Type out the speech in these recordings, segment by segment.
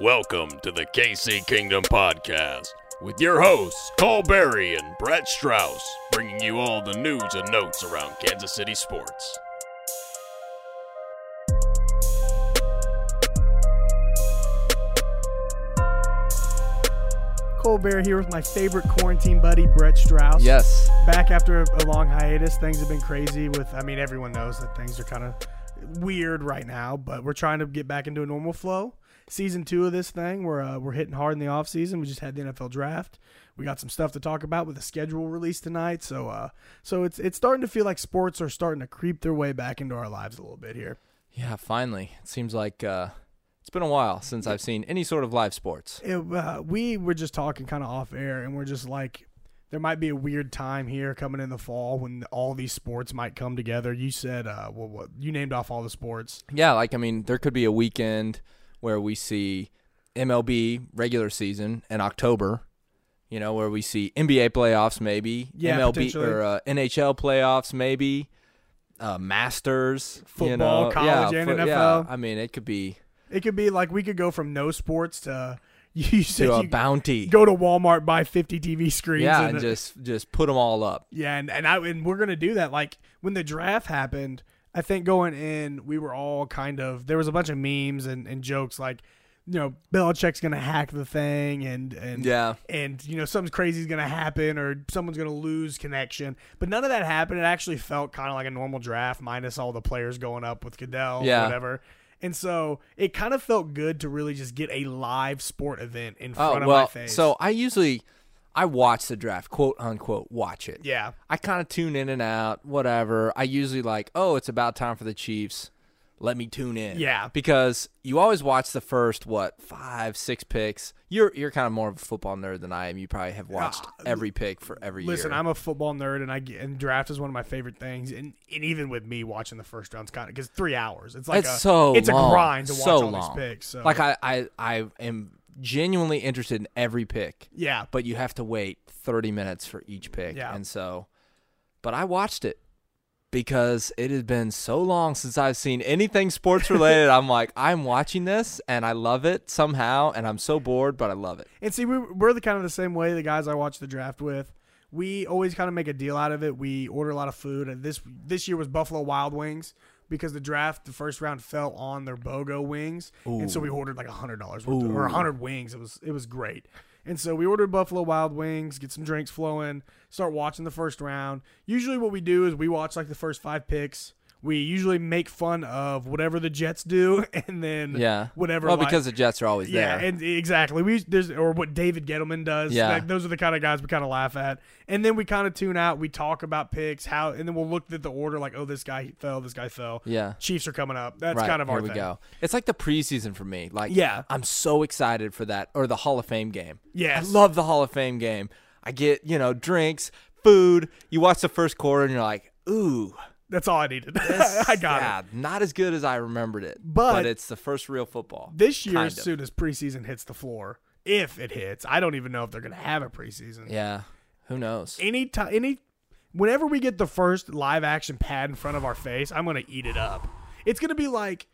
Welcome to the KC Kingdom Podcast with your hosts, Cole Berry and Brett Strauss, bringing you all the news and notes around Kansas City sports. Cole Bear here with my favorite quarantine buddy, Brett Strauss. Yes. Back after a long hiatus. Things have been crazy with, I mean, everyone knows that things are kind of weird right now, but we're trying to get back into a normal flow. Season two of this thing, we're, uh, we're hitting hard in the offseason. We just had the NFL draft. We got some stuff to talk about with the schedule release tonight. So, uh, so it's, it's starting to feel like sports are starting to creep their way back into our lives a little bit here. Yeah, finally. It seems like uh, it's been a while since I've seen any sort of live sports. it, uh, we were just talking kind of off air, and we're just like, there might be a weird time here coming in the fall when all these sports might come together. You said, uh, well, what you named off all the sports. Yeah, like I mean, there could be a weekend where we see MLB regular season in October. You know, where we see NBA playoffs, maybe Yeah, MLB or uh, NHL playoffs, maybe uh, Masters, you Football, know? college, yeah, and NFL. Yeah, I mean, it could be It could be like we could go from no sports to you said to a you bounty. go to Walmart, buy fifty TV screens. yeah, and and just just put them all up. Yeah, and, and I and we're gonna do that. Like when the draft happened, I think going in, we were all kind of there was a bunch of memes and, and jokes like, you know, Belichick's gonna hack the thing and and Yeah. and you know something crazy is gonna happen or someone's gonna lose connection. But none of that happened. It actually felt kind of like a normal draft, minus all the players going up with Goodell, Yeah. or whatever. And so it kind of felt good to really just get a live sport event in oh, front Oh of well, my face. so I usually I watch the draft, quote unquote, watch it. yeah, I kind of tune in and out, whatever. I usually like, oh, it's about time for the Chiefs. Let me tune in. Yeah. because you always watch the first what five, six picks. You're you're kind of more of a football nerd than I am. You probably have ah, watched every pick for every Listen, year. I'm a football nerd, and I get, and draft is one of my favorite things. And, and even with me watching the first round's kind of because three hours, it's like it's a, so it's long, a grind to watch so all long. these picks. So Like I, I I am genuinely interested in every pick. yeah, but you have to wait 30 minutes for each pick. Yeah. And so, but I watched it because it has been so long since I've seen anything sports related. I'm like, I'm watching this and I love it somehow. And I'm so bored, but I love it. And see, we, we're the kind of the same way. The guys I watch the draft with, we always kind of make a deal out of it. We order a lot of food, and this this year was Buffalo Wild Wings because the draft, the first round fell on their BOGO wings, and so we ordered like a hundred dollars worth of- or a hundred wings. It was it was great. And so we ordered Buffalo Wild Wings, get some drinks flowing, start watching the first round. Usually, what we do is we watch like the first five picks. We usually make fun of whatever the Jets do, and then Yeah. whatever. Well, like- because the Jets are always yeah, there. Yeah, and exactly. We there's or what David Gettleman does. Yeah. Like, those are the kind of guys we kind of laugh at, and then we kind of tune out. We talk about picks, how, and then we'll look at the order, like, oh, this guy fell, this guy fell. yeah. Chiefs are coming up. That's right. kind of our. Here we thing. go. It's like the preseason for me. Like, Yeah. I'm so excited for that or the Hall of Fame game. Yeah, I love the Hall of Fame game. I get, you know, drinks, food. You watch the first quarter and you're like, ooh, That's all I needed. I got yeah, it. not as good as I remembered it, But- it's the first real football. This year, as soon as preseason hits the floor, if it hits, I don't even know if they're gonna have a preseason. Yeah, who knows? Any time, any, whenever we get the first live action pad in front of our face, I'm gonna eat it up. It's gonna be like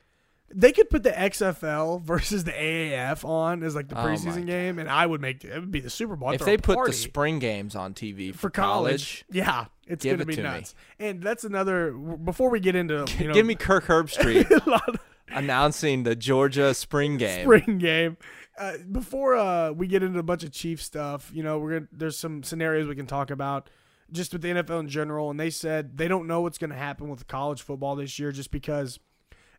they could put the XFL versus the AAF on as like the Oh preseason game, and I would make it would be the Super Bowl. I'd If they put the spring games on TV for college, yeah, it's Give gonna it be to me. nuts. And that's another. Before we get into you know, give me Kirk Herbstreit announcing the Georgia spring game. spring game. Uh, before uh, we get into a bunch of Chief stuff, you know, we're gonna there's some scenarios we can talk about just with the NFL in general, and they said they don't know what's going to happen with college football this year, just because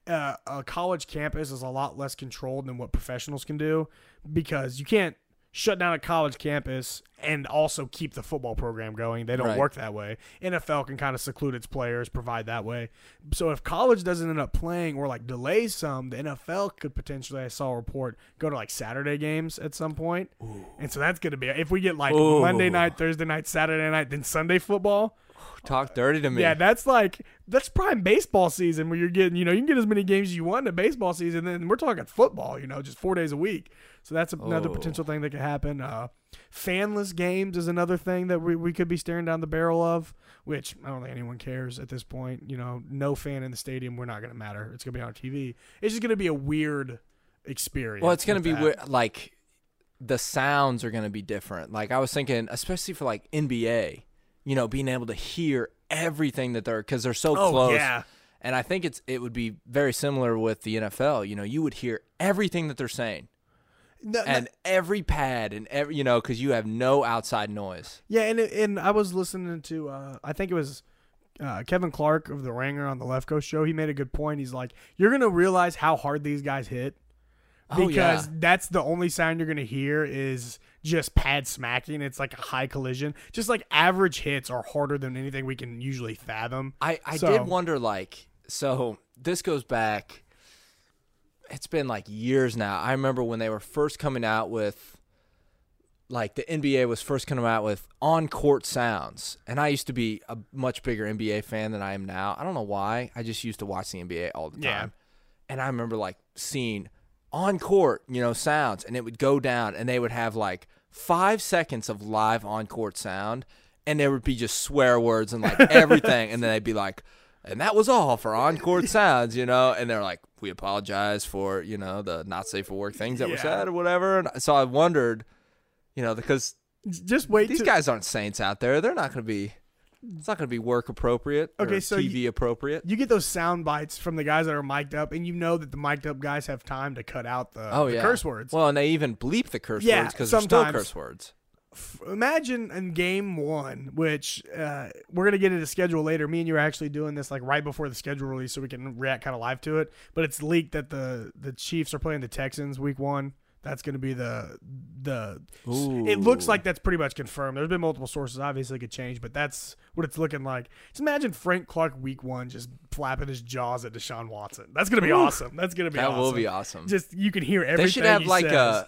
uh, a college campus is a lot less controlled than what professionals can do, because you can't shut down a college campus and also keep the football program going. They don't Right. work that way. NFL can kind of seclude its players, provide that way. So if college doesn't end up playing or like delays some, the NFL could potentially, I saw a report, go to like Saturday games at some point. And so that's going to be, if we get like Ooh. Monday night, Thursday night, Saturday night, then Sunday football. Talk dirty to me. Yeah, that's like that's prime baseball season where you're getting, you know, you can get as many games as you want in a baseball season. Then we're talking football, you know, just four days a week. So that's another Oh. potential thing that could happen. Uh, fanless games is another thing that we, we could be staring down the barrel of, which I don't think anyone cares at this point. You know, no fan in the stadium, we're not going to matter. It's going to be on TV. It's just going to be a weird experience. Well, it's gonna be that. Like the sounds are gonna be different. Like I was thinking, especially for like NBA, you know, being able to hear everything that they're because they're so Oh, close. yeah. And I think it's it would be very similar with the NFL. You know, you would hear everything that they're saying No, no- and every pad and every you know because you have no outside noise. Yeah, and and I was listening to uh, I think it was uh, Kevin Clark of the Ringer on the Left Coast show. He made a good point. He's like, you're gonna realize how hard these guys hit Oh, because yeah. that's the only sound you're gonna hear is just pad smacking. It's like a high collision. Just like average hits are harder than anything we can usually fathom. I, I So- did wonder like so this goes back it's been like years now. I remember when they were first coming out with like the NBA was first coming out with on court sounds. And I used to be a much bigger NBA fan than I am now. I don't know why. I just used to watch the NBA all the Yeah. time. And I remember like seeing on court, you know, sounds and it would go down and they would have like 5 seconds of live on court sound and there would be just swear words and like everything and then they'd be like and that was all for Encore sounds, you know, and they're like we apologize for, you know, the not safe for work things that were said or whatever. And so I wondered, you know, because Just wait. these to- guys aren't saints out there. They're not going to be it's not going to be work appropriate or Okay, so TV appropriate. you get those sound bites from the guys that are mic'd up, and you know that the mic'd up guys have time to cut out the, Oh the yeah, curse words. Well, and they even bleep the curse Yeah, words because they're still curse words. Imagine in game one, which uh, we're gonna get into schedule later. Me and you are actually doing this like right before the schedule release, so we can react kind of live to it. But it's leaked that the the Chiefs are playing the Texans week one. That's gonna be the the. It looks like that's pretty much confirmed. There's been multiple sources, obviously it could change, but that's what it's looking like. Just imagine Frank Clark week one just flapping his jaws at Deshaun Watson. That's gonna be awesome. That's gonna be awesome. That awesome. will be awesome. Just you can hear everything. they should have like says. a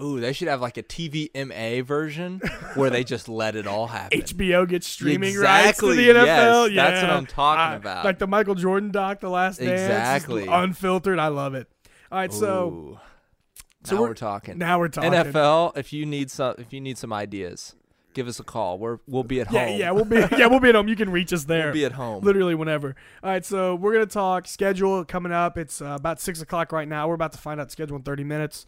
ooh, they should have like a TVMA version where they just let it all happen. HBO gets streaming Exactly, rights to the NFL. yes, yeah, that's what I'm talking I- about. Like the Michael Jordan doc, The Last Dance, Exactly. unfiltered. I love it. All right, so Ooh. so now we're- we're, talking. now we're talking NFL. If you need some, if you need some ideas, give us a call. We're we'll be at Yeah, home. yeah, we'll be yeah we'll be at home. You can reach us there. we'll be at home. Literally whenever. All right, so we're gonna talk schedule coming up. It's uh, about six o'clock right now. We're about to find out schedule in thirty minutes.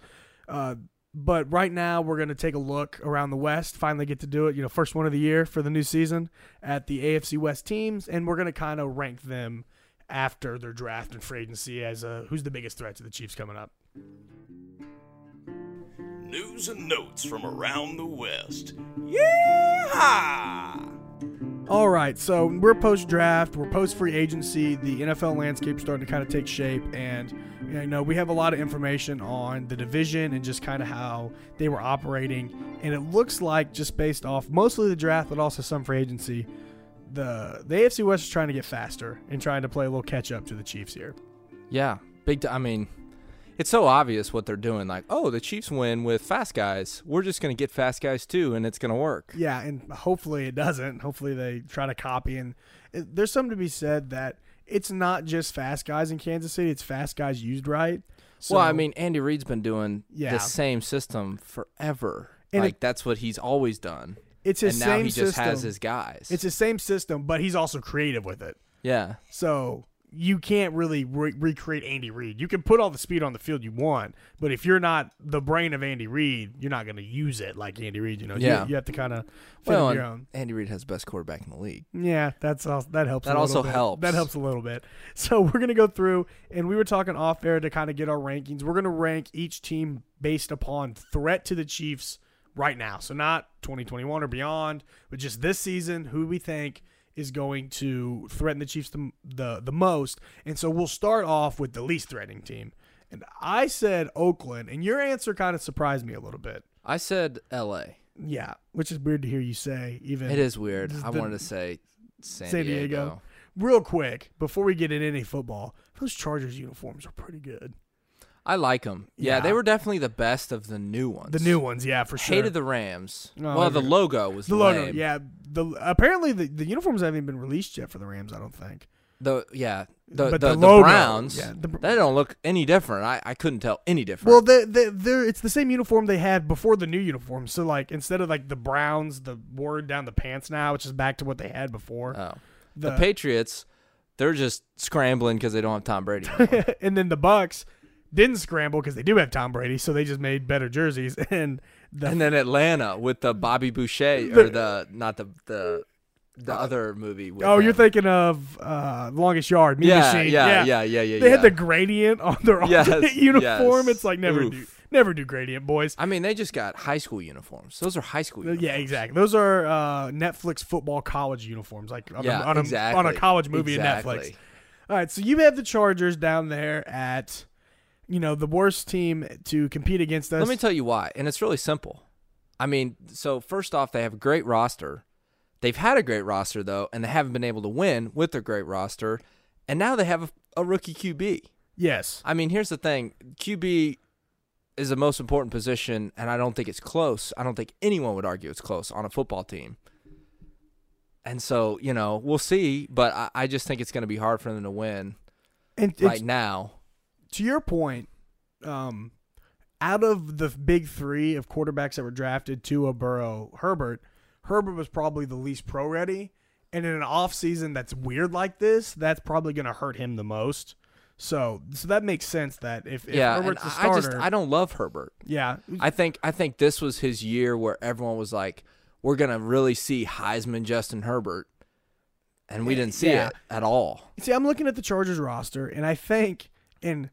Uh, but right now we're gonna take a look around the West. Finally get to do it. You know, first one of the year for the new season at the AFC West teams, and we're gonna kind of rank them after their draft and free agency as uh, who's the biggest threat to the Chiefs coming up. News and notes from around the West. Yeah! All right, so we're post draft, we're post free agency. The NFL landscape's starting to kind of take shape, and you know we have a lot of information on the division and just kind of how they were operating. And it looks like just based off mostly the draft, but also some free agency, the the AFC West is trying to get faster and trying to play a little catch up to the Chiefs here. Yeah, big. T- I mean, it's so obvious what they're doing. Like, oh, the Chiefs win with fast guys. We're just gonna get fast guys too, and it's gonna work. Yeah, and hopefully it doesn't. Hopefully they try to copy. And it, there's something to be said that it's not just fast guys in Kansas City; it's fast guys used right. So, well, I mean, Andy Reid's been doing Yeah. the same system forever. And like it- that's what he's always done. it's his and now same he just system. has his guys. It's the same system, but he's also creative with it. yeah. So you can't really re- recreate Andy Reid. You can put all the speed on the field you want, but if you're not the brain of Andy Reid, you're not going to use it like Andy Reid. You know, Yeah. you, have to kind of Well, your own. Andy Reid has the best quarterback in the league. Yeah, that's all, that helps. That a little also bit. helps. That helps a little bit. So we're gonna go through, and we were talking off air to kind of get our rankings. We're gonna rank each team based upon threat to the Chiefs right now. So not 2021 or beyond, but just this season, who we think is going to threaten the Chiefs the the, the most. And so we'll start off with the least threatening team. And I said Oakland, and your answer kind of surprised me a little bit. I said L.A. Yeah, which is weird to hear you say. Even It is weird. Just I wanted to say San, San Diego. Diego. real quick before we get into any football, those Chargers uniforms are pretty good. I like them. Yeah, Yeah. they were definitely the best of the new ones. The new ones, yeah, for sure. Hated the Rams. No, well, the logo was the logo, lame. yeah. The apparently the, the uniforms haven't even been released yet for the Rams. I don't think. The yeah, the But the, the the Browns. yeah, the- they don't look any different. I, I couldn't tell any different. Well, they they they're it's the same uniform they had before the new uniform. So like instead of like the Browns, the word down the pants now, which is back to what they had before. oh. the, the Patriots, they're just scrambling because they don't have Tom Brady. and then the Bucs, didn't scramble because they do have Tom Brady, so they just made better jerseys. And the And then Atlanta with the Bobby Boucher or the not the the the other movie. With oh, you're thinking of uh, Longest Yard, Mean yeah, Machine. yeah, yeah, yeah, yeah, They yeah. had the gradient on their Yes, uniform. yes. It's like never Oof. do never do gradient, boys. I mean, they just got high school uniforms. Those are high school. Uniforms. Yeah, exactly. Those are uh, Netflix football college uniforms, like on, Yeah, a, on, a, on a college movie in Netflix. All right, so you have the Chargers down there at, you know, the worst team to compete against us. Let me tell you why, and it's really simple. I mean, so first off, they have a great roster. They've had a great roster though, and they haven't been able to win with their great roster. And now they have a, a rookie QB. yes, I mean, here's the thing: QB is the most important position, and I don't think it's close. I don't think anyone would argue it's close on a football team. And so, you know, we'll see, but I, I just think it's going to be hard for them to win and right now. To your point, um, out of the big three of quarterbacks that were drafted, Tua, Burrow, Herbert, Herbert was probably the least pro ready. And in an off season that's weird like this, that's probably going to hurt him the most. So, so that makes sense that if, if yeah, Herbert's the I just I don't love Herbert. yeah, I think I think this was his year where everyone was like, "We're gonna really see Heisman Justin Herbert," and we didn't see Yeah. it at all. See, I'm looking at the Chargers roster, and I think, and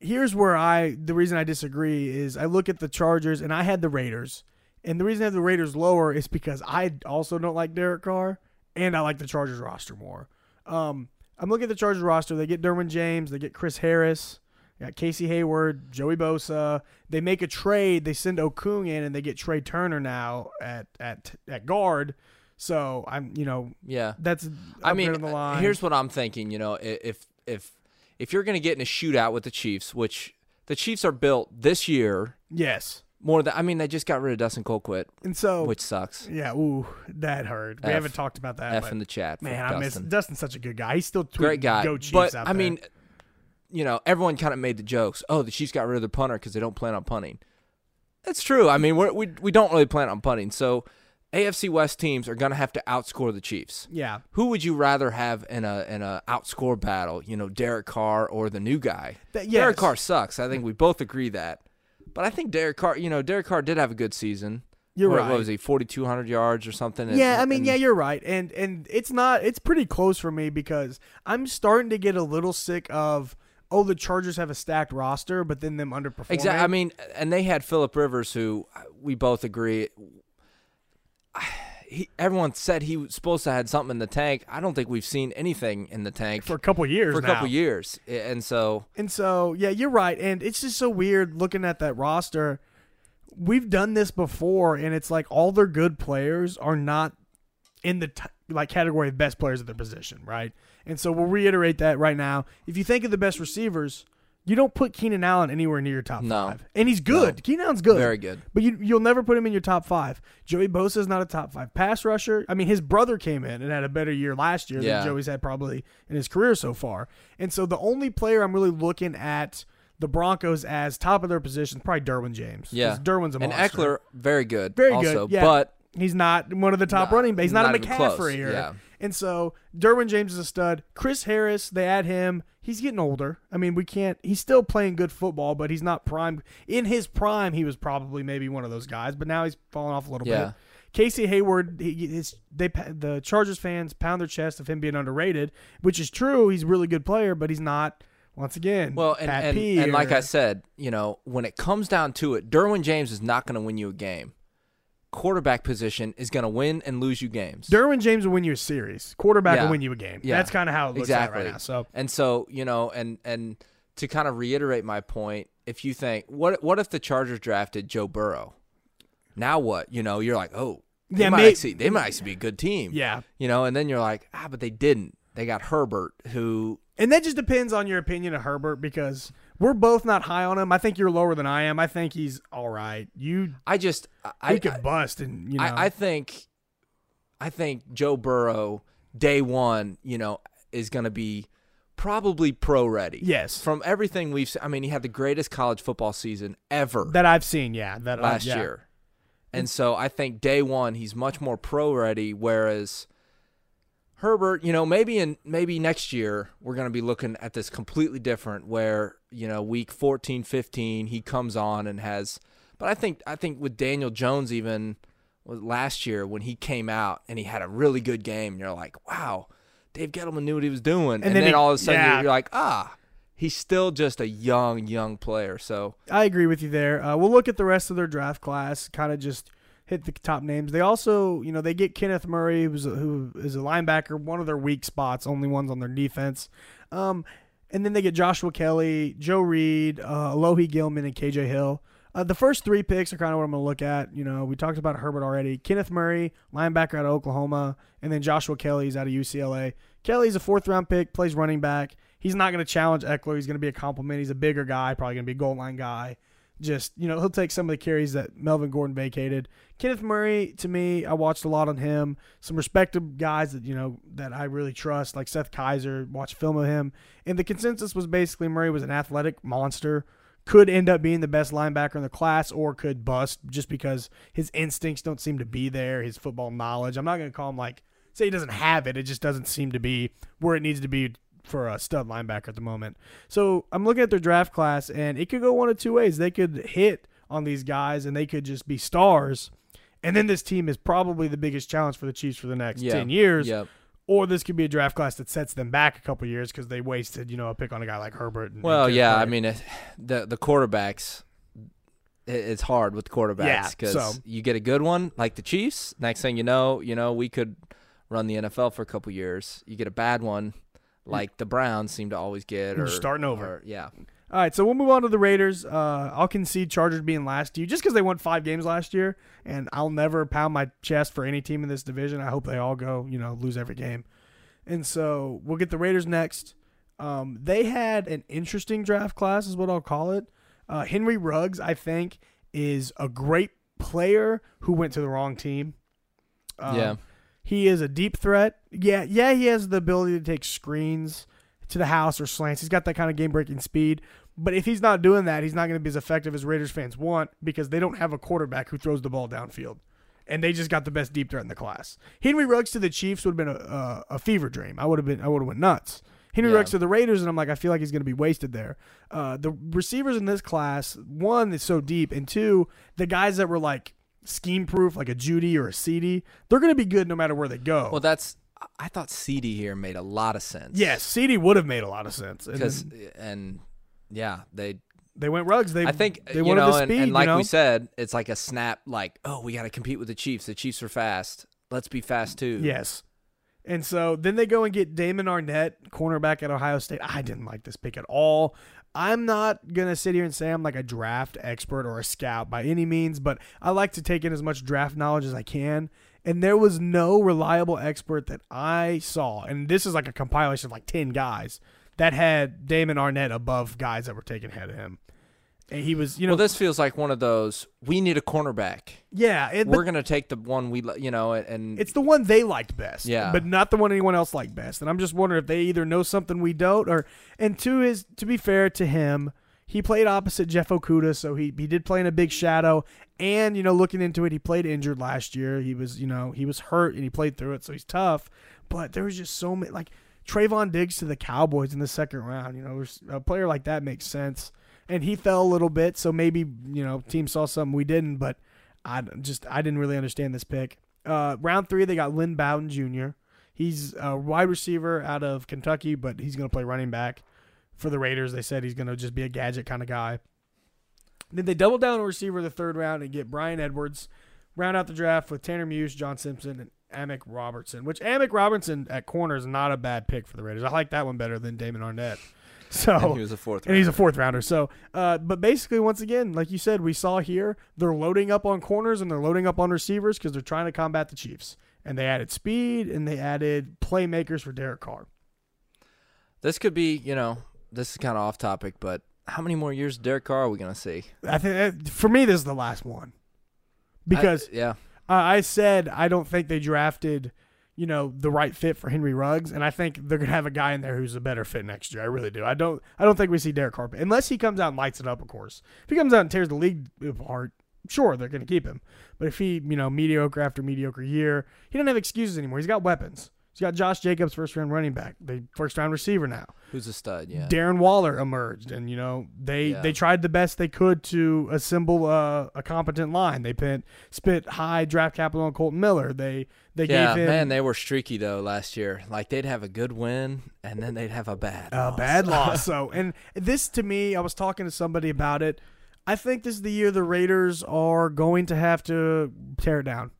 here's where I, the reason I disagree is I look at the Chargers, and I had the Raiders, and the reason I have the Raiders lower is because I also don't like Derek Carr, and I like the Chargers roster more. Um, I'm looking at the Chargers roster. They get Derwin James, they get Chris Harris, they got Casey Hayward, Joey Bosa. They make a trade. They send Okung in, and they get Trai Turner now at at at guard. So I'm, you know, Yeah, that's I mean, here's what I'm thinking. You know, if if if you're gonna get in a shootout with the Chiefs, which the Chiefs are built this year yes. more than I mean, they just got rid of Dustin Colquitt, And so, which sucks. yeah, ooh, that hurt. We F. haven't talked about that. F but in the chat, man, I miss Dustin. Dustin's such a good guy. He's still tweeting, Great guy, Go Chiefs but I there. mean, you know, everyone kind of made the jokes. Oh, the Chiefs got rid of their punter because they don't plan on punting. That's true. I mean, we're, we we don't really plan on punting. So, AFC West teams are going to have to outscore the Chiefs. yeah, Who would you rather have in a in a outscore battle? You know, Derek Carr or the new guy? That- Derek. Carr sucks. I think we both agree that. But I think Derek Carr, you know, Derek Carr did have a good season. You're What- right. What was he? Forty two hundred yards or something. and- yeah. I mean, and- yeah, you're right. And and it's not. It's pretty close for me because I'm starting to get a little sick of. Oh, the Chargers have a stacked roster, but then them underperforming. Exactly. I mean, and they had Philip Rivers, who uh, we both agree. He, everyone said he was supposed to had something in the tank. I don't think we've seen anything in the tank for a couple years for a now. couple years, and so And so, yeah, you're right. And it's just so weird looking at that roster. We've done this before, and it's like all their good players are not in the t- like category of best players at their position, right? And so we'll reiterate that right now. If you think of the best receivers, you don't put Keenan Allen anywhere near your top No. five, and he's good. Keenan Allen's good, very good. but you you'll never put him in your top five. Joey Bosa is not a top five pass rusher. I mean, his brother came in and had a better year last year Yeah. than Joey's had probably in his career so far. And so the only player I'm really looking at the Broncos as top of their position is probably Derwin James. Yeah, Derwin's a monster. and. Ekeler, very good, very also, good. Yeah, but he's not one of the top Nah, running backs. He's not, not a McCaffrey. Or, yeah. And so Derwin James is a stud. Chris Harris, they add him. He's getting older. I mean, we can't. He's still playing good football, but he's not prime. In his prime, he was probably maybe one of those guys, but now he's fallen off a little Yeah. bit. Casey Hayward, he, his, they the Chargers fans pound their chest of him being underrated, which is true. He's a really good player, but he's not. Once again, well, and Pat and, P and like I said, you know, when it comes down to it, Derwin James is not going to win you a game. Quarterback position is going to win and lose you games. Derwin James will win you a series. Quarterback Yeah. will win you a game. Yeah. That's kind of how it looks exactly right now. So and so you know and and to kind of reiterate my point if you think what what if the chargers drafted joe burrow now what you know you're like oh they Yeah, might may- actually they might actually be a good team yeah, you know and then you're like ah but they didn't they got herbert who And that just depends on your opinion of Herbert because we're both not high on him. I think you're lower than I am. I think he's all right. You i just he i could bust and you know I, I think i think joe burrow day one you know is going to be probably pro ready yes from everything we've seen i mean he had the greatest college football season ever that I've seen. Yeah, that uh, last yeah. year. And so I think day one he's much more pro ready, whereas Herbert, you know, maybe in maybe next year we're going to be looking at this completely different where, you know, week 14, 15 he comes on and has but I think I think with Daniel Jones even last year when he came out and he had a really good game and you're like, "Wow, Dave Gettleman knew what he was doing." And, then then, he- all of a sudden yeah. you're, you're like, "Ah, he's still just a young young player." So, I agree with you there. Uh, we'll look at the rest of their draft class, kind of just hit the top names. They also, you know, they get Kenneth Murray, who's a, who is a linebacker, one of their weak spots, only ones on their defense. Um, and then they get Joshua Kelly, Joe Reed, uh, Alohi Gilman, and KJ Hill. Uh, the first three picks are kind of what I'm going to look at. You know, we talked about Herbert already. Kenneth Murray, linebacker out of Oklahoma, and then Joshua Kelly's out of UCLA. Kelly's a fourth round pick, plays running back. He's not going to challenge Ekeler. He's going to be a compliment. He's a bigger guy, probably going to be a goal line guy. Just, you know, he'll take some of the carries that Melvin Gordon vacated. Kenneth Murray, to me, I watched a lot on him. Some respected guys that, you know, that I really trust, like Seth Keysor, watched film of him. And the consensus was basically Murray was an athletic monster could end up being the best linebacker in the class or could bust just because his instincts don't seem to be there, his football knowledge. I'm not going to call him like say he doesn't have it, it just doesn't seem to be where it needs to be for a stud linebacker at the moment. So, I'm looking at their draft class and it could go one of two ways. They could hit on these guys and they could just be stars. And then this team is probably the biggest challenge for the Chiefs for the next yeah. 10 years Yep. or this could be a draft class that sets them back a couple years because they wasted, you know, a pick on a guy like Herbert. And, Well, and yeah, I mean, it, the the quarterbacks, it's hard with quarterbacks Yeah, because so- you get a good one like the Chiefs. Next thing you know, you know we could run the NFL for a couple years. You get a bad one like the Browns seem to always get, or starting over. or- yeah, All right, so we'll move on to the Raiders. Uh, I'll concede Chargers being last to you just because they won five games last year, and I'll never pound my chest for any team in this division. I hope they all go, you know, lose every game. And so we'll get the Raiders next. Um, they had an interesting draft class, is what I'll call it. Uh, Henry Ruggs, I think, is a great player who went to the wrong team. Um, Yeah. He is a deep threat. Yeah, yeah, he has the ability to take screens to the house or slants. He's got that kind of game breaking speed. But if he's not doing that, he's not going to be as effective as Raiders fans want because they don't have a quarterback who throws the ball downfield. And they just got the best deep threat in the class. Henry Ruggs to the Chiefs would have been a, a, a fever dream. I would have been I would have went nuts. Henry Yeah. Ruggs to the Raiders, and I'm like, I feel like he's going to be wasted there. Uh, the receivers in this class, one, is so deep, and two, the guys that were like scheme proof, like a Jeudy or a CeeDee, they're going to be good no matter where they go. Well, that's I thought CeeDee here made a lot of sense. yes, CeeDee would have made a lot of sense. And because then and yeah, they. they went Ruggs. They I think they wanted know, the and, speed. and like you know? we said, it's like a snap. Like, oh, we got to compete with the Chiefs. The Chiefs are fast. Let's be fast too. Yes. And so then they go and get Damon Arnette, cornerback at Ohio State. I didn't like this pick at all. I'm not going to sit here and say I'm like a draft expert or a scout by any means, but I like to take in as much draft knowledge as I can. And there was no reliable expert that I saw. And this is like a compilation of like 10 guys that had Damon Arnette above guys that were taken ahead of him. And he was, you know, Well, this feels like one of those. We need a cornerback. yeah, it, We're gonna take the one we, you know, and It's the one they liked best. Yeah. But not the one anyone else liked best. And I'm just wondering if they either know something we don't or and to his to be fair to him, he played opposite Jeff Okudah, so he he did play in a big shadow. And, you know, looking into it, he played injured last year. He was, you know, he was hurt and he played through it, so he's tough. But there was just so many like Trevon Diggs to the Cowboys in the second round. You know, a player like that makes sense. And he fell a little bit, so maybe, you know, team saw something we didn't, but I just I didn't really understand this pick. Uh, round three, they got Lynn Bowden Jr. He's a wide receiver out of Kentucky, but he's going to play running back for the Raiders. They said he's going to just be a gadget kind of guy. Then they double down on receiver the third round and get Bryan Edwards. Round out the draft with Tanner Muse, John Simpson, and Amik Robertson. Which Amik Robertson at corner is not a bad pick for the Raiders. I like that one better than Damon Arnette. So and he was a fourth. and he's a fourth rounder. So, uh, but basically, once again, like you said, we saw here they're loading up on corners and they're loading up on receivers because they're trying to combat the Chiefs. And they added speed and they added playmakers for Derek Carr. This could be, you know, this is kind of off topic, but how many more years of Derek Carr are we gonna see? I think for me, this is the last one because I- yeah, I, I said I don't think they drafted, you know, the right fit for Henry Ruggs, and I think they're gonna have a guy in there who's a better fit next year. I really do. I don't. I don't think we see Derek Carr unless he comes out and lights it up. Of course, if he comes out and tears the league apart, sure they're gonna keep him. But if he, you know, mediocre after mediocre year, he doesn't have excuses anymore. He's got weapons. He's got Josh Jacobs, first round running back, the first round receiver now. Who's a stud? Yeah. Darren Waller emerged, and you know they Yeah. they tried the best they could to assemble a, a competent line. They spent spent high draft capital on Kolton Miller. They they yeah, gave him man, they were streaky though last year. Like they'd have a good win and then they'd have a bad. a loss. bad loss. So, and this to me, I was talking to somebody about it. I think this is the year the Raiders are going to have to tear it down.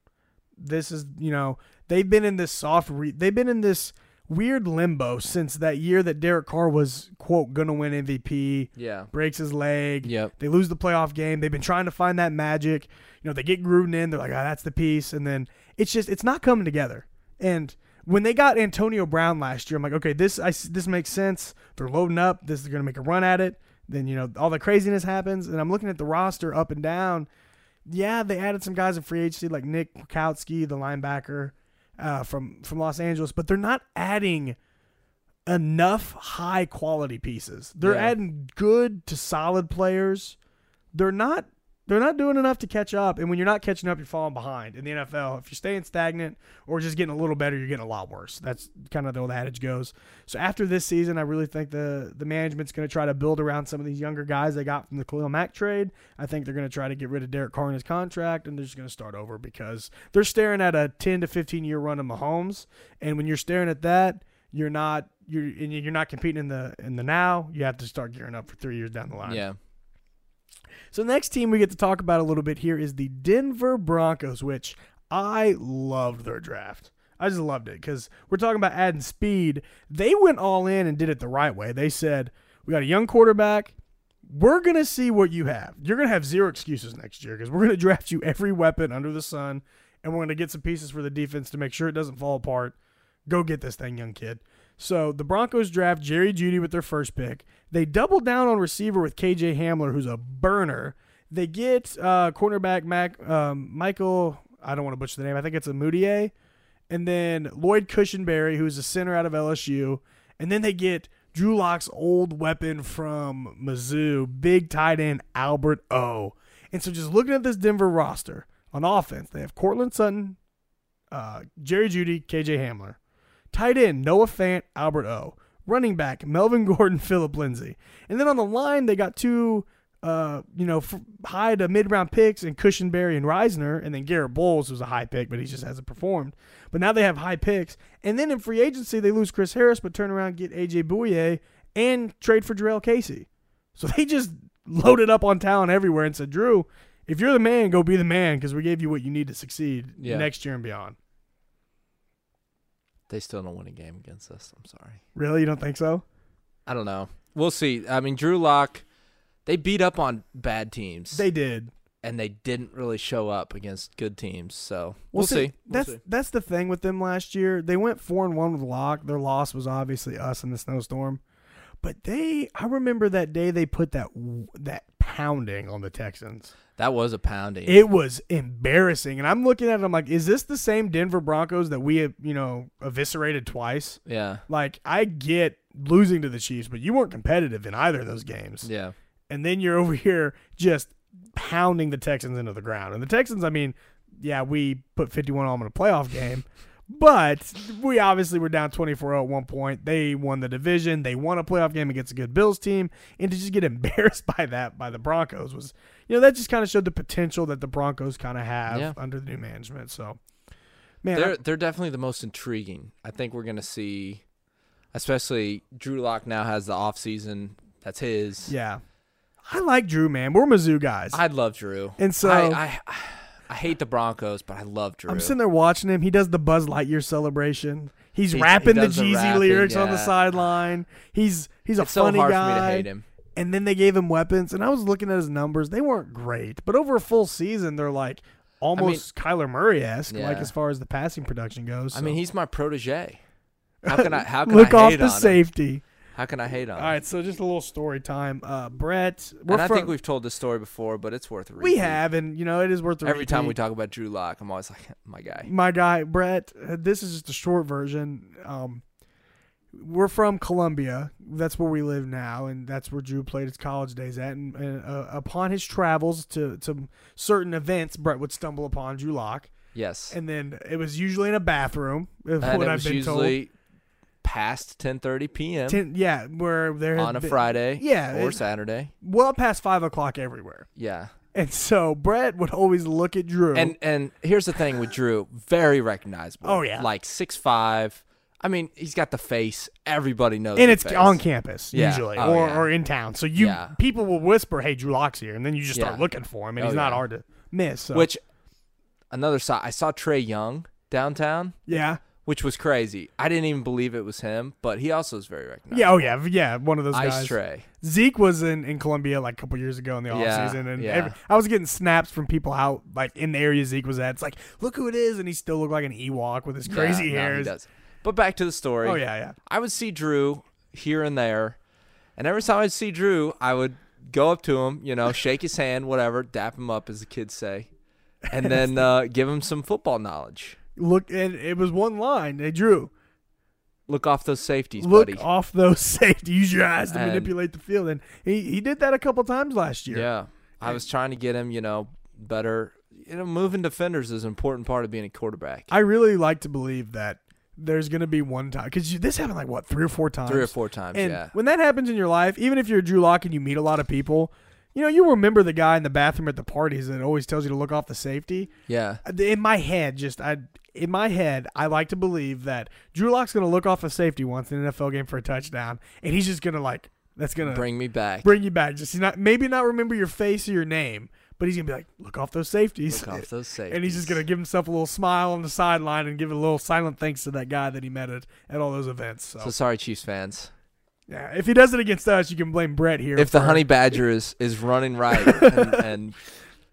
This is, you know, they've been in this soft, re- they've been in this weird limbo since that year that Derek Carr was quote gonna win MVP. Yeah. breaks his leg. Yep. They lose the playoff game. They've been trying to find that magic. You know, they get Gruden in. They're like, ah, that's the piece. And then it's just, it's not coming together. And when they got Antonio Brown last year, I'm like, okay, this I, this makes sense. They're loading up. This is going to make a run at it. Then, you know, all the craziness happens. And I'm looking at the roster up and down. Yeah, they added some guys in free agency like Nick Kwiatkowski, the linebacker uh, from, from Los Angeles, but they're not adding enough high quality pieces. They're Yeah. adding good to solid players. They're not they're not doing enough to catch up. And when you're not catching up, you're falling behind in the NFL. If you're staying stagnant or just getting a little better, you're getting a lot worse. That's kind of the old adage goes. So after this season, I really think the the management's going to try to build around some of these younger guys they got from the Khalil Mack trade. I think they're going to try to get rid of Derek Carr in his contract, and they're just going to start over because they're staring at a 10 to 15 year run of Mahomes. And when you're staring at that, you're not you're you're not competing in the in the now. You have to start gearing up for three years down the line. Yeah. So the next team we get to talk about a little bit here is the Denver Broncos, which I loved their draft. I just loved it because we're talking about adding speed. They went all in and did it the right way. They said, "We got a young quarterback. We're gonna see what you have. You're gonna have zero excuses next year because we're gonna draft you every weapon under the sun, and we're gonna get some pieces for the defense to make sure it doesn't fall apart. Go get this thing, young kid." So the Broncos draft Jerry Jeudy with their first pick. They double down on receiver with KJ Hamler, who's a burner. They get uh, cornerback Mac um, Michael. I don't want to butcher the name. I think it's a Moutier, and then Lloyd Cushenberry, who's a center out of LSU, and then they get Drew Lock's old weapon from Mizzou, big tight end Albert O. And so just looking at this Denver roster on offense, they have Courtland Sutton, uh, Jerry Jeudy, KJ Hamler. Tight end, Noah Fant, Albert O. Running back, Melvin Gordon, Phillip Lindsay. And then on the line, they got two, uh, you know, high to mid round picks and Cushenberry and Risner. And then Garett Bolles was a high pick, but he just hasn't performed. But now they have high picks. And then in free agency, they lose Chris Harris, but turn around and get AJ Bouye and trade for Jurrell Casey. So they just loaded up on talent everywhere and said, Drew, if you're the man, go be the man because we gave you what you need to succeed Yeah. next year and beyond. They still don't win a game against us. I'm sorry. Really? You don't think so? I don't know. We'll see. I mean, Drew Lock, they beat up on bad teams. They did. and they didn't really show up against good teams. So Well, we'll see. We'll That's see. that's the thing with them last year. They went four and one with Lock. Their loss was obviously us in the snowstorm. But they, I remember that day they put that that pounding on the Texans. That was a pounding. It was embarrassing, and I'm looking at it. I'm like, is this the same Denver Broncos that we have, you know, eviscerated twice? yeah. Like, I get losing to the Chiefs, but you weren't competitive in either of those games. Yeah. and then you're over here just pounding the Texans into the ground. And the Texans, I mean, yeah, we put 51 on them in a playoff game, but we obviously were down 24 at one point. They won the division. They won a playoff game against a good Bills team, and to just get embarrassed by that by the Broncos was, you know, that just kind of showed the potential that the Broncos kind of have Yeah. under the new management. So, man, They're I- they're definitely the most intriguing. I think we're gonna see, especially Drew Lock now has the off season. That's his. yeah, I like Drew, man. We're Mizzou guys. I love Drew, And so- I, I I hate the Broncos, but I love Drew. I'm sitting there watching him. He does the Buzz Lightyear celebration. He's He- he rapping the does the Jeezy rapping, lyrics on the sideline. He's he's a it's so funny hard guy. for me to hate him. And then they gave him weapons, and I was looking at his numbers. They weren't great, but over a full season, they're like almost Kyler Murray esque, like as far as the passing production goes. I mean, he's my protege. How can I? How can look I off the on him? How can I hate on? All right, so just a little story time. Uh, Brett, and I from, think we've told this story before, but it's worth a we have, and you know it is worth Every time we talk about Drew Lock, I'm always like, my guy. my guy Brett. uh, This is just a short version. Um, we're from Columbia. That's where we live now, and that's where Drew played his college days at. And, and uh, upon his travels to to certain events, Brett would stumble upon Drew Lock. Yes. and then it was usually in a bathroom. Is And what it I've was been usually past 10:30 p.m. Ten, yeah, where there on a been- Friday Yeah, or Saturday. well past five o'clock everywhere. Yeah. And so Brett would always look at Drew. And and here's the thing with Drew, very recognizable. Oh, yeah. Like six five. I mean, he's got the face. Everybody knows. and it's face. on campus Yeah. usually, Oh, or, yeah. or in town. So you Yeah. people will whisper, "Hey, Drew Lock's here," and then you just start looking for him, and Oh, he's not hard to miss. So. Which another side, I saw Trae Young downtown, yeah, which was crazy. I didn't even believe it was him, but he also is very recognizable. yeah, oh yeah, yeah, one of those Ice guys. Trae. Zeke was in, in Columbia like a couple years ago in the Yeah, offseason, and yeah. every, I was getting snaps from people out like in the area Zeke was at. It's like, look who it is, and he still looked like an Ewok with his crazy Yeah, no, hairs. does. But back to the story. oh yeah, yeah. I would see Drew here and there, and every time I'd see Drew, I would go up to him, you know, shake his hand, whatever, dap him up, as the kids say, and then uh, give him some football knowledge. Look, and it was one line. They drew. Look off those safeties, Look buddy. off those safeties. Use your eyes to And- manipulate the field, and he, he did that a couple times last year. Yeah, I was trying to get him, you know, better. You know, moving defenders is an important part of being a quarterback. I really like to believe that there's going to be one time because this happened like what three or four times. Three or four times, And yeah. when that happens in your life, even if you're Drew Lock and you meet a lot of people, you know you remember the guy in the bathroom at the parties that always tells you to look off the safety. Yeah. Uh, in my head, just I in my head, I like to believe that Drew Lock's going to look off a safety once in an NFL game for a touchdown, and he's just going to like that's going to Bring me back. bring you back. Just not maybe not remember your face or your name, but he's gonna be like, look off those safeties. Look off those safeties. And he's just gonna give himself a little smile on the sideline and give a little silent thanks to that guy that he met at, at all those events. So, So sorry, Chiefs fans. Yeah, if he does it against us, you can blame Brett here. If the Honey Badger is, is running right and, and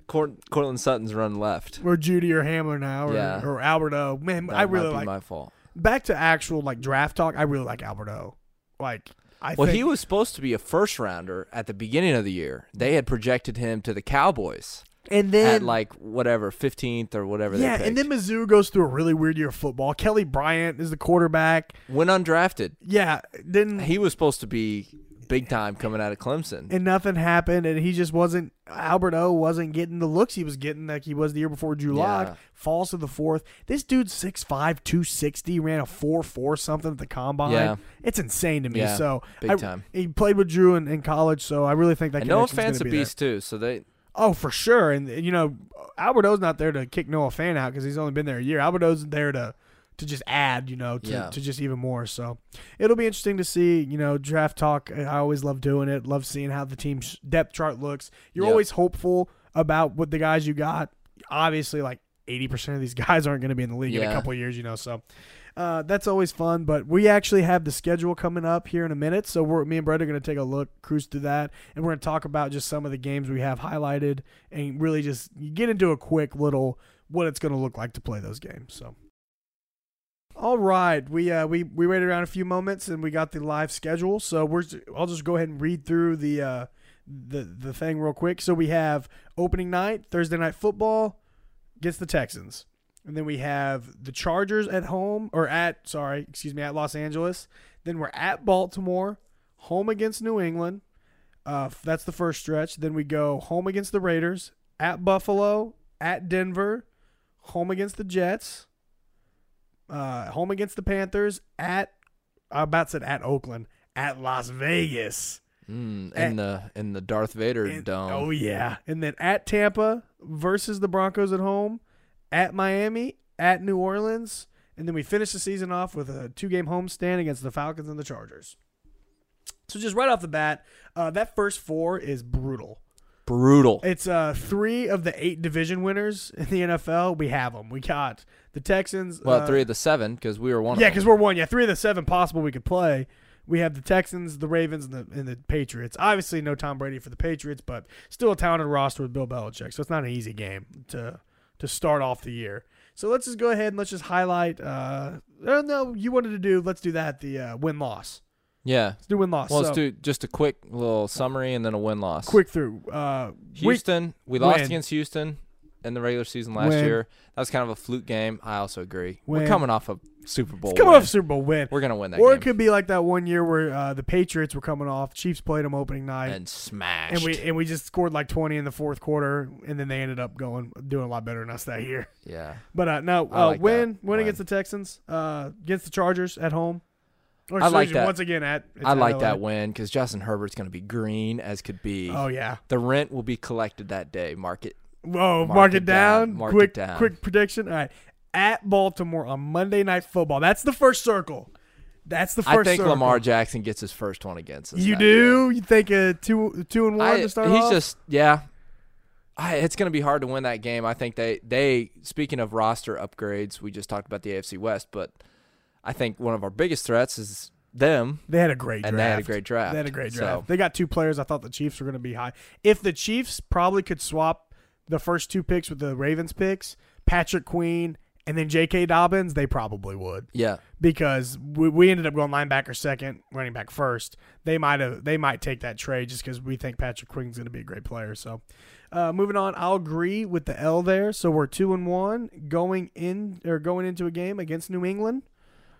Court, Courtland Sutton's running left, or Jeudy or Hamler now, or, Yeah. or Albert O. Man, that I really like my fault. back to actual like draft talk. I really like Albert O. Like I Well, think he was supposed to be a first rounder at the beginning of the year. They had projected him to the Cowboys and then at like whatever 15th or whatever. yeah, and then. Mizzou goes through a really weird year of football. Kelly Bryant is the quarterback. went undrafted. Yeah, didn't He was supposed to be big time coming out of Clemson. and nothing happened, and he just wasn't. Albert O wasn't getting the looks he was getting like he was the year before. Drew Lock Yeah. falls to the fourth. This dude's 6'5", 260, ran a four four something at the combine. Yeah. it's insane to me. Yeah, so big I- time. He played with Drew in, in college, so I really think that. and connection's Fant's a beast too. So they Oh, for sure. And you know, Albert O's not there to kick Noah Fant out because he's only been there a year. Albert O's there to to just add, you know, to, Yeah. to just even more. So it'll be interesting to see. You know, draft talk. I always love doing it. Love seeing how the team's depth chart looks. You're always hopeful about what the guys you got. Obviously, like. 80% of these guys aren't going to be in the league in a couple of years, you know. So uh, that's always fun. But we actually have the schedule coming up here in a minute. So we're, me and Brett are going to take a look, cruise through that, and we're going to talk about just some of the games we have highlighted and really just get into a quick little what it's going to look like to play those games. So. All right, we uh, we we waited around a few moments and we got the live schedule. So we're I'll just go ahead and read through the uh, the the thing real quick. So we have opening night Thursday night football gets the Texans, and then we have the Chargers at home or at sorry excuse me at Los Angeles. Then we're at Baltimore, home against New England. Uh, that's the first stretch. Then we go home against the Raiders, at Buffalo, at Denver, home against the Jets uh, home against the Panthers at I about said at Oakland at Las Vegas. mm, in And- the in the Darth Vader And- dome. oh yeah, and then at Tampa versus the Broncos at home, at Miami, at New Orleans, and then we finish the season off with a two-game homestand against the Falcons and the Chargers. So just right off the bat, uh, that first four is brutal. Brutal. It's uh three of the eight division winners in the NFL. We have them. We got the Texans. Well, uh, three of the seven because we were one. Yeah, because we're one. Yeah, three of the seven possible we could play. We have the Texans, the Ravens, and the and the Patriots. Obviously, no Tom Brady for the Patriots, but still a talented roster with Bill Belichick. So it's not an easy game to to start off the year. So let's just go ahead and let's just highlight. Uh, oh, no, you wanted to do. Let's do that. The uh, win loss. yeah. Let's do win loss. Well, so, let's do just a quick little summary and then a win loss. quick through. Uh, Houston, we lost win. against Houston in the regular season last Win. year. That was kind of a fluke game. I also agree. Win. We're coming off a Super Bowl. It's coming win. off a Super Bowl win. We're gonna win that Or game it could be like that one year where uh, the Patriots were coming off. Chiefs played them opening night. and smashed. and we and we just scored like 20 in the fourth quarter, and then they ended up going doing a lot better than us that year. yeah. But uh, no, uh, like win win Win. against the Texans, uh, against the Chargers at home. Or I like that. Once again, at I like LA. that win because Justin Herbert's gonna be green as could be. Oh yeah. The rent will be collected that day. Mark it. Whoa, mark, Mark it it down. down. Mark it quick, down. quick prediction. All right, at Baltimore on Monday Night Football. That's the first circle. That's the first. I think circle. Lamar Jackson gets his first one against us. You do? You think a two two and one I- to start he's off? just yeah. I, it's going to be hard to win that game. I think they they speaking of roster upgrades, we just talked about the AFC West, but I think one of our biggest threats is them, they had a great and draft. they had a great draft. They had a great draft. So, They got two players. I thought the Chiefs were going to be high. If the Chiefs probably could swap the first two picks with the Ravens picks, Patrick Queen and then J.K. Dobbins, they probably would yeah, because we, we ended up going linebacker second, running back first. They might have they might take that trade just because we think Patrick Queen's going to be a great player. So, uh, moving on, I'll agree with the L there. So we're two and one going in or going into a game against New England.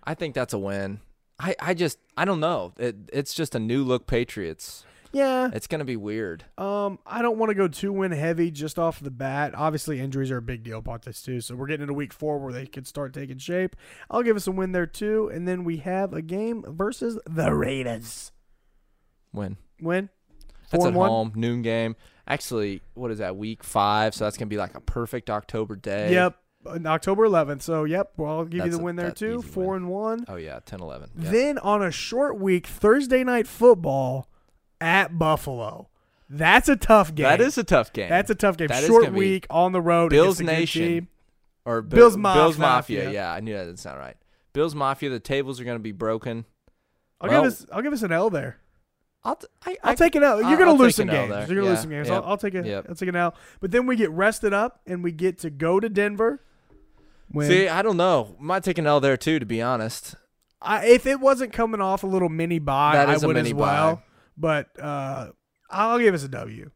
I think that's a win. I, I just I don't know. It, it's just a new look Patriots. Yeah, It's going to be weird. Um, I don't want to go too win heavy just off the bat. Obviously, injuries are a big deal about this too. So we're getting into week four where they could start taking shape. I'll give us a win there too, and then we have a game versus the Raiders. Win. Win. That's Four at one? home, noon game. Actually, what is that? Week five, so that's gonna be like a perfect October day. Yep. October 11th. So yep. Well, I'll give you That's the a- win there too. Four win. and one. Oh yeah, 10 11. Yep. Then on a short week, Thursday night football at Buffalo. That's a tough game. That is a tough game. That's a tough game. That Short week on the road. Bills against a good Nation. or Bi- Bills Maf- Bills Mafia. Mafia. Yeah, I knew that didn't sound right. Bills Mafia. The tables are gonna be broken. I'll Well- give us. I'll give us an L there. I'll t- I, I'll I- take it out. You're gonna I'll lose some games. You're gonna Yeah, lose some games. yep, I'll, I'll take it. yep. I'll take it out. But then we get rested up and we get to go to Denver. When See, I don't know. Might take an L there too, to be honest. I, if it wasn't coming off a little mini buy, That I would as well. buy. But uh, I'll give us a W.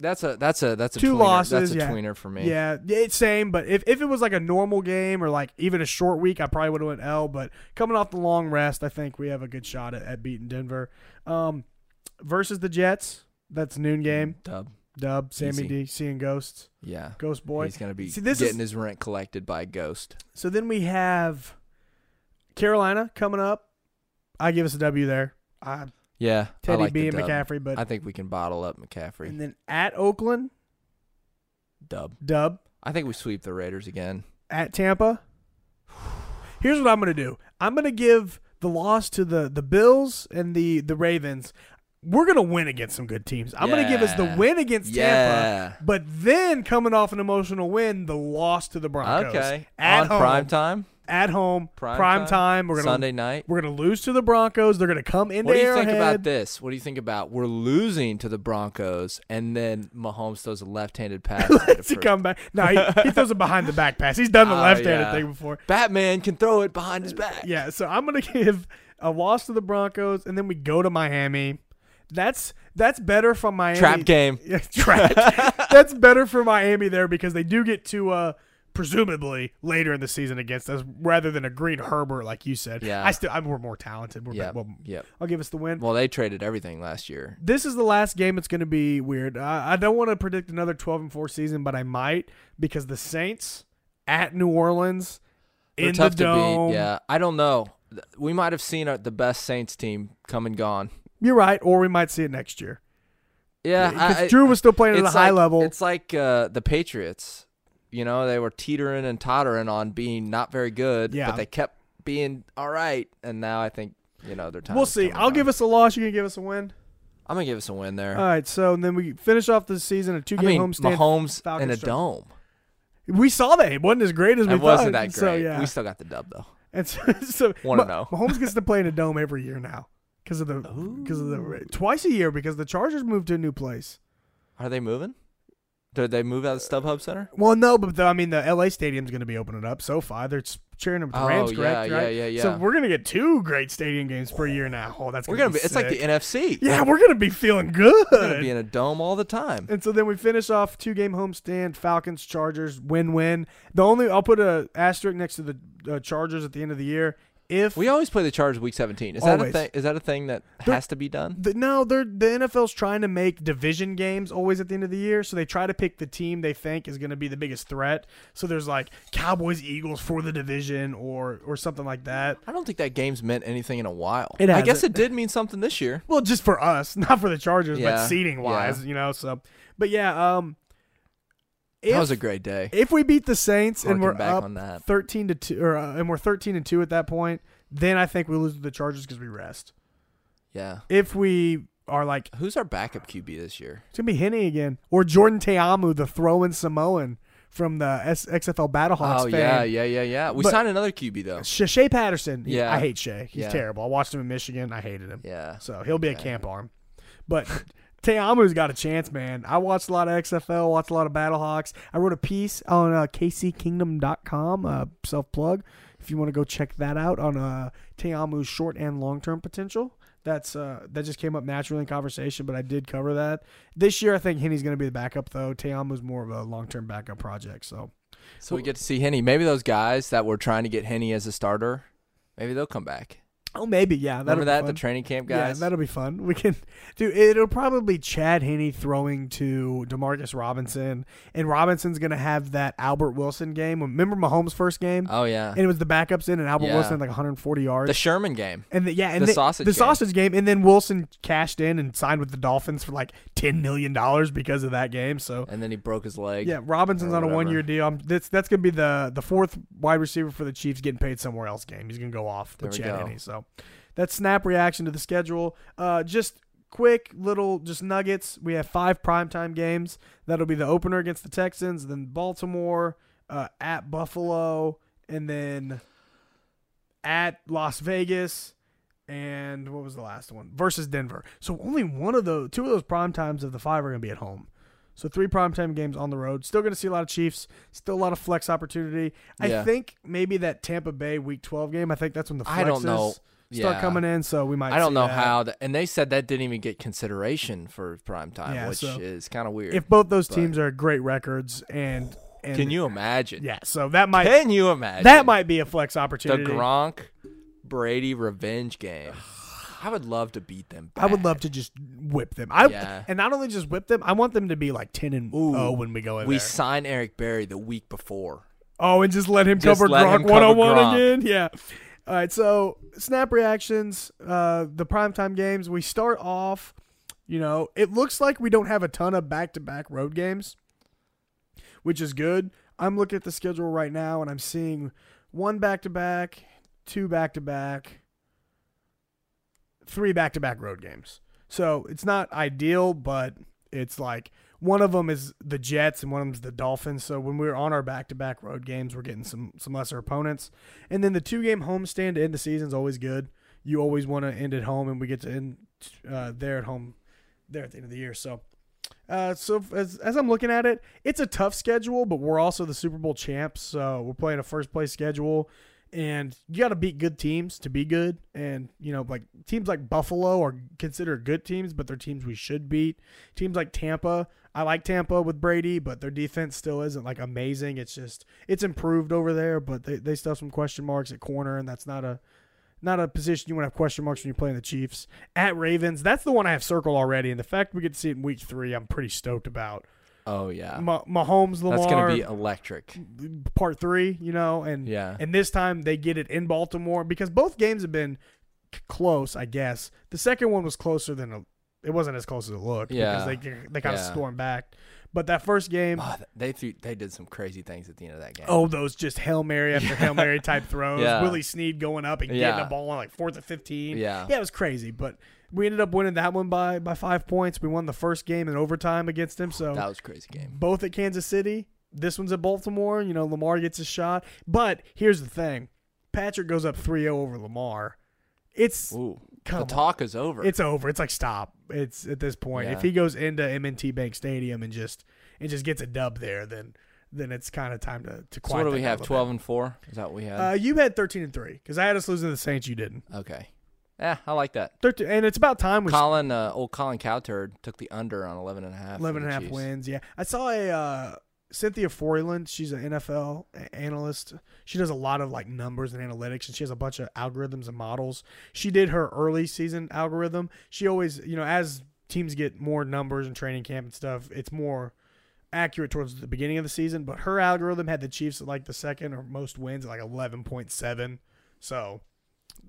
That's a that's a that's a Two tweener. losses, That's a yeah. tweener for me. Yeah, it's same. But if, if it was like a normal game or like even a short week, I probably would have went L. But coming off the long rest, I think we have a good shot at, at beating Denver. Um, versus the Jets, that's noon game. Dub. Dub, Sammy Easy. D, seeing ghosts, Yeah. ghost boy. He's gonna be See, this getting is- his rent collected by a ghost. So then we have Carolina coming up. I give us a W there. Uh, Yeah. I Teddy like B the and dub. McCaffrey, but I think we can bottle up McCaffrey. and then at Oakland, Dub. dub. I think we sweep the Raiders again. At Tampa. Here's what I'm gonna do. I'm gonna give the loss to the the Bills and the the Ravens. We're gonna win against some good teams. I'm gonna give us the win against Tampa, but then coming off an emotional win, the loss to the Broncos. Okay. At On home, prime time, at home, Prime prime, time? time. We're gonna Sunday night. we're gonna lose to the Broncos. They're gonna come into What do you think about this? What do you think about we're losing to the Broncos and then Mahomes throws a left-handed pass? to come back. No, he, he throws it behind the back pass. He's done the Oh, left-handed yeah. thing before. Batman can throw it behind his back. Yeah, so I'm gonna give a loss to the Broncos, and then we go to Miami. That's that's better from Miami. Trap game. Yeah, trap. that's better for Miami there because they do get to uh presumably later in the season against us rather than a Green Herbert like you said. Yeah. I still I'm we're more talented. We're Yeah. well, Yep. I'll give us the win. Well, they traded everything last year. this is the last game. It's going to be weird. I, I don't want to predict another 12 and 4 season, but I might because the Saints at New Orleans They're in tough the dome. to beat. Yeah, I don't know. We might have seen uh, the best Saints team come and gone. You're right, or we might see it next year. Yeah, Because I- Drew was still playing at a high like, level. It's like uh, the Patriots. You know, they were teetering and tottering on being not very good, Yeah. but they kept being all right. And now I think you know their time. We'll see. I'll down. give us a loss. You can give us a win. I'm gonna give us a win there. All right. So then we finish off the season a two game I mean, homestand. Mahomes Falcons in a dome. We saw that it wasn't as great as we It thought. wasn't that great. So yeah, We still got the dub though. and so, so Wanna Ma- know. Mahomes gets to play in a dome every year now because of the because of the twice a year because the Chargers moved to a new place. Are they moving? Did they move out of the StubHub Center? Well, no, but the, I mean the LA Stadium's going to be opening up. SoFi, they're cheering them Oh, Rams, yeah, correct? yeah, right? yeah, yeah. So we're going to get two great stadium games per year now. Oh, that's We're gonna gonna be. It's like the. NFC. yeah, we're going to be feeling good. We're gonna be in a dome all the time. And so then we finish off two game homestand, Falcons, Chargers, win win. The only I'll put a asterisk next to the uh, Chargers at the end of the year. If We always play the Chargers week 17. Is that a thing? Is that a thing that They're- has to be done? the, no, they're the NFL's trying to make division games always at the end of the year, so they try to pick the team they think is going to be the biggest threat. So there's like Cowboys, Eagles for the division, or or something like that. I don't think that game's meant anything in a while. It I guess it did mean something this year. Well, just for us, not for the Chargers, Yeah, but seating wise, you know. So, but yeah, um, if, that was a great day. if we beat the Saints and we're back up on that. thirteen to two, or uh, and we're thirteen and two at that point, then I think we lose to the Chargers because we rest. Yeah. If we are like, Who's our backup QB this year? it's gonna be Henne again, or Jordan Ta'amu, the throwing Samoan from the S- XFL Battlehawks. oh fame. yeah, yeah, yeah, yeah. We But- signed another QB though. Sh- Shea Patterson. Yeah. I hate Shea. He's Yeah. terrible. I watched him in Michigan. I hated him. Yeah. So he'll be a camp arm. But Ta'amu's got a chance, man. I watched a lot of XFL, watched a lot of Battlehawks. I wrote a piece on uh, kckingdom.com, uh, self plug. If you want to go check that out on uh, Ta'amu's short and long term potential. That's uh, that just came up naturally in conversation, but I did cover that. This year, I think Henne's going to be the backup, though. Ta'amu's more of a long term backup project. So So we get to see Henne. Maybe those guys that were trying to get Henne as a starter, maybe they'll come back. Oh, maybe yeah. that'll Remember be that fun. the training camp guys? Yeah, that'll be fun. We can do. It'll probably Chad Henne throwing to Demarcus Robinson, and Robinson's gonna have that Albert Wilson game. Remember Mahomes' first game, oh yeah, and it was the backups in, and Albert Yeah. Wilson had like 140 yards. the Sherman game. and the, yeah, and the the, sausage the game. sausage game, and then Wilson cashed in and signed with the Dolphins for like 10 million dollars because of that game. So And then he broke his leg. yeah, Robinson's on a one year deal. I'm, that's that's gonna be the the fourth wide receiver for the Chiefs getting paid somewhere else. Game he's gonna go off with There Chad go. Henne. So that's snap reaction to the schedule. Uh, just quick little just nuggets. We have five primetime games. That'll be the opener against the Texans, then Baltimore, uh, at Buffalo, and then at Las Vegas. And what was the last one? Versus Denver. So only one of the two of those prime times of the five are gonna be at home. So three primetime games on the road. Still going to see a lot of Chiefs. Still a lot of flex opportunity. I Yeah. think maybe that Tampa Bay Week 12 game. I think that's when the flexes I don't know. Start Yeah. coming in. So we might. I don't know that. how. That, and they said that didn't even get consideration for prime time, Yeah, which so is kind of weird. If both those but- teams are great records and and Can you imagine? yeah, so that might Can you imagine that might be a flex opportunity. the. Gronk Brady revenge game? I would love to beat them. I would love to just whip them. I Yeah. and not only just whip them. I want them to be like ten and Ooh. oh when we go in We there. signed Eric Berry the week before. Oh, and just let him Just cover let Gronk one on one again. Yeah. All right. So snap reactions. Uh, the primetime games. We start off. You know, it looks like we don't have a ton of back to back road games, which is good. I'm looking at the schedule right now, and I'm seeing one back to back, two back to back, three back to back road games. So it's not ideal, but it's like one of them is the Jets and one of them is the Dolphins. So when we're on our back to back road games, we're getting some some lesser opponents. And then the two game homestand to end the season is always good. You always want to end at home, and we get to end uh, there at home there at the end of the year. So. Uh, so as, as I'm looking at it, it's a tough schedule, but we're also the Super Bowl champs, so we're playing a first place schedule, and you got to beat good teams to be good. And you know, like teams like Buffalo are considered good teams, but they're teams we should beat. Teams like Tampa, I like Tampa with Brady, but their defense still isn't like amazing. It's just it's improved over there, but they they still have some question marks at corner, and that's not a not a position you want to have question marks when you're playing the Chiefs. At Ravens, that's the one I have circled already, and the fact we get to see it in Week Three, I'm pretty stoked about. Oh yeah, Ma- Mahomes, Lamar, that's gonna be electric. part three, you know, and Yeah. and this time they get it in Baltimore because both games have been c- close, I guess. The second one was closer than a, it wasn't as close as it looked Yeah. because they they kind of Yeah. stormed back. But that first game, Oh, they threw, they did some crazy things at the end of that game. oh, those just hail mary after hail mary type throws. Yeah. Willie Snead going up and getting Yeah. a ball on like fourth and fifteen. yeah, Yeah, it was crazy, but we ended up winning that one by by five points. We won the first game in overtime against him, so that was a crazy game. both at Kansas City. This one's at Baltimore. You know, Lamar gets a shot. But here's the thing Patrick goes up 3 0 over Lamar. It's Ooh, Come the on. talk is over. It's over. It's like stop. It's at this point. Yeah. If he goes into M&T Bank Stadium and just and just gets a dub there, then then it's kind of time to to so quiet. what do we have? Twelve and four. Is that what we had? Uh, you had thirteen and three because I had us losing to the Saints. You didn't. okay. Yeah, I like that. 13, and it's about time we Colin, uh, old Colin Cowturd took the under on 11 and a half. 11 and a half Chiefs. wins. Yeah. I saw a uh, Cynthia Frelund. She's an NFL analyst. She does a lot of like numbers and analytics, and she has a bunch of algorithms and models. She did her early season algorithm. She always, you know, as teams get more numbers and training camp and stuff, it's more accurate towards the beginning of the season. But her algorithm had the Chiefs at like the second or most wins at like 11.7. So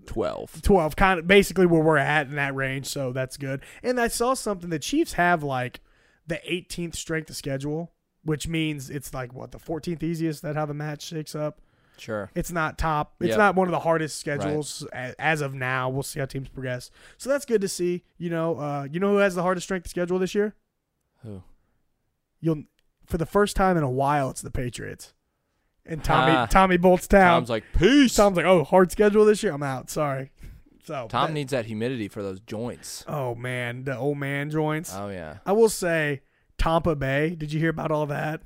12. 12 kind of basically where we're at in that range so that's good and i saw something the chiefs have like the 18th strength of schedule which means it's like what the 14th easiest that how the match shakes up Sure. it's not top it's Yep. not one of the hardest schedules a- as of now we'll see how teams progress so that's good to see you know uh you know who has the hardest strength schedule this year Who? you'll for the first time in a while it's the patriots and tommy Ah. tommy bolts town Tom's like, peace. Tom's like oh hard schedule this year i'm out sorry so that- needs that humidity for those joints. Oh man, the old man joints. Oh, yeah. I will say Tampa Bay. Did you hear about all that?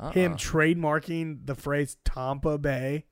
Uh-uh. Him trademarking the phrase Tampa Bay.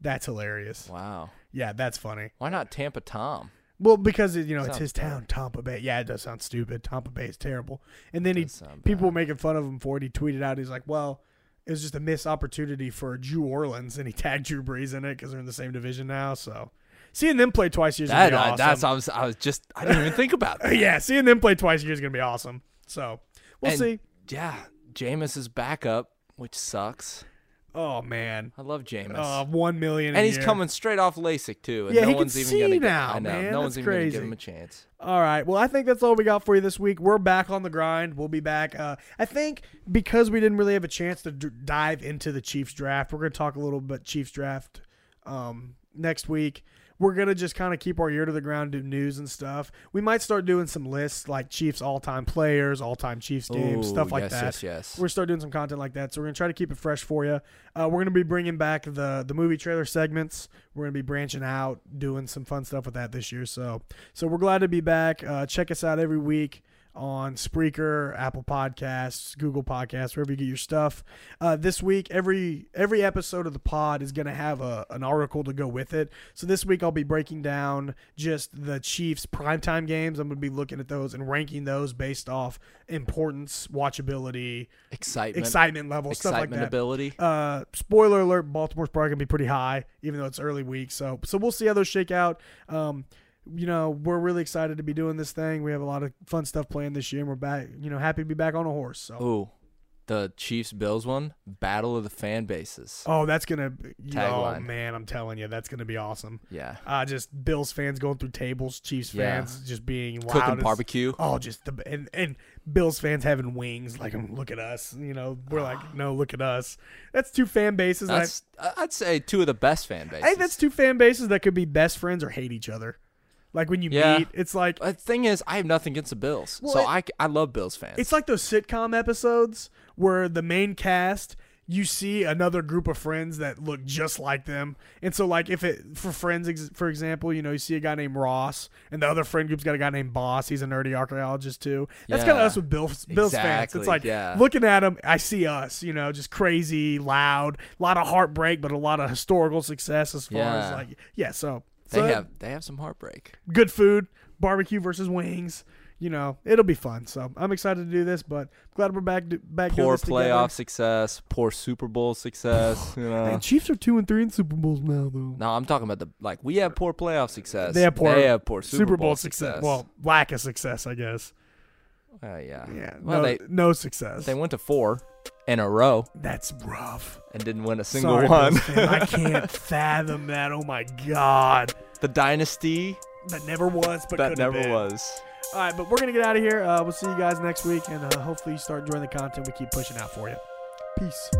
That's hilarious. Wow. Yeah, that's funny. Why not Tampa Tom? Well, because it, you know it's his better. town, Tampa Bay. Yeah, it does sound stupid. Tampa Bay is terrible. And then he people were making fun of him for it. He tweeted out, he's like, "Well, it was just a missed opportunity for Drew Orleans," and he tagged Drew Brees in it because they're in the same division now. So seeing them play twice a year is gonna That, be uh, awesome. That's, I was, I was just, I didn't even think about that. yeah, seeing them play twice a year is gonna be awesome. So we'll And- see. Yeah. Jameis is back up, which sucks. Oh man, I love Jameis. uh, one million, a and he's year. coming straight off LASIK, too. And Yeah, no he can even see gonna now, give, I know. man. No That's one's even going to give him a chance. All right. Well, I think that's all we got for you this week. We're back on the grind. We'll be back. Uh, I think because we didn't really have a chance to d- dive into the Chiefs draft, we're going to talk a little bit Chiefs draft um, next week. We're going to just kind of keep our ear to the ground, do news and stuff. We might start doing some lists like Chiefs all time players, all time Chiefs games, Ooh, stuff like yes, that. Yes, yes, We're gonna start doing some content like that, so we're gonna try to keep it fresh for you. Uh, we're gonna be bringing back the the movie trailer segments. We're gonna be branching out, doing some fun stuff with that this year. So so we're glad to be back. Uh, check us out every week on Spreaker, Apple Podcasts, Google Podcasts, wherever you get your stuff. Uh, this week, every every episode of the pod is gonna have a, an article to go with it. So this week, I'll be breaking down just the Chiefs primetime games. I'm gonna be looking at those and ranking those based off importance, watchability, excitement, excitement level, stuff like that. ability. Uh, spoiler alert: Baltimore's probably gonna be pretty high, even though it's early week. So, so we'll see how those shake out. Um, you know, we're really excited to be doing this thing. We have a lot of fun stuff planned this year, and we're back. You know, happy to be back on a horse. So, Ooh, the Chiefs Bills one, Battle of the Fan Bases. oh, that's gonna. be- Oh man, I'm telling you, that's gonna be awesome. Yeah, Uh, just Bills fans going through tables, Chiefs Yeah. fans just being loud. cooking as- barbecue. Oh, just the and and Bills fans having wings. Like, um, look at us. You know, we're like, no, look at us. That's two fan bases. That's I'd say two of the best fan bases. I think that's two fan bases that could be best friends or hate each other. Like when you Yeah. meet, it's like The thing is, I have nothing against the Bills, Well, so it- I, I love Bills fans. it's like those sitcom episodes where the main cast you see another group of friends that look just like them. And so like if it for friends for example, you know, you see a guy named Ross and the other friend group's got a guy named Boss. He's a nerdy archaeologist too. That's kind of us with Bills Bills fans. It's like yeah. looking at them, I see us, you know, just crazy, loud, a lot of heartbreak, but a lot of historical success as far as like yeah, so they so have they have some heartbreak. good food, barbecue versus wings. You know, it'll be fun. So I'm excited to do this, but glad we're back. Back doing Poor this together. playoff success, poor Super Bowl success. you know. Hey, Chiefs are two and three in Super Bowls now, though. No, I'm talking about the like we have poor playoff success. They have poor, They have poor Super, Bowl, success. Well, lack of success, I guess. Uh, yeah. Yeah. Well, no, they no success. they went to four in a row That's rough. and didn't win a single Sorry, one. Bills fan. I can't fathom that. Oh my god, the dynasty that never was, but that could've never been. was. All right, but we're gonna get out of here. Uh, we'll see you guys next week, and uh, hopefully you start enjoying the content we keep pushing out for you. Peace.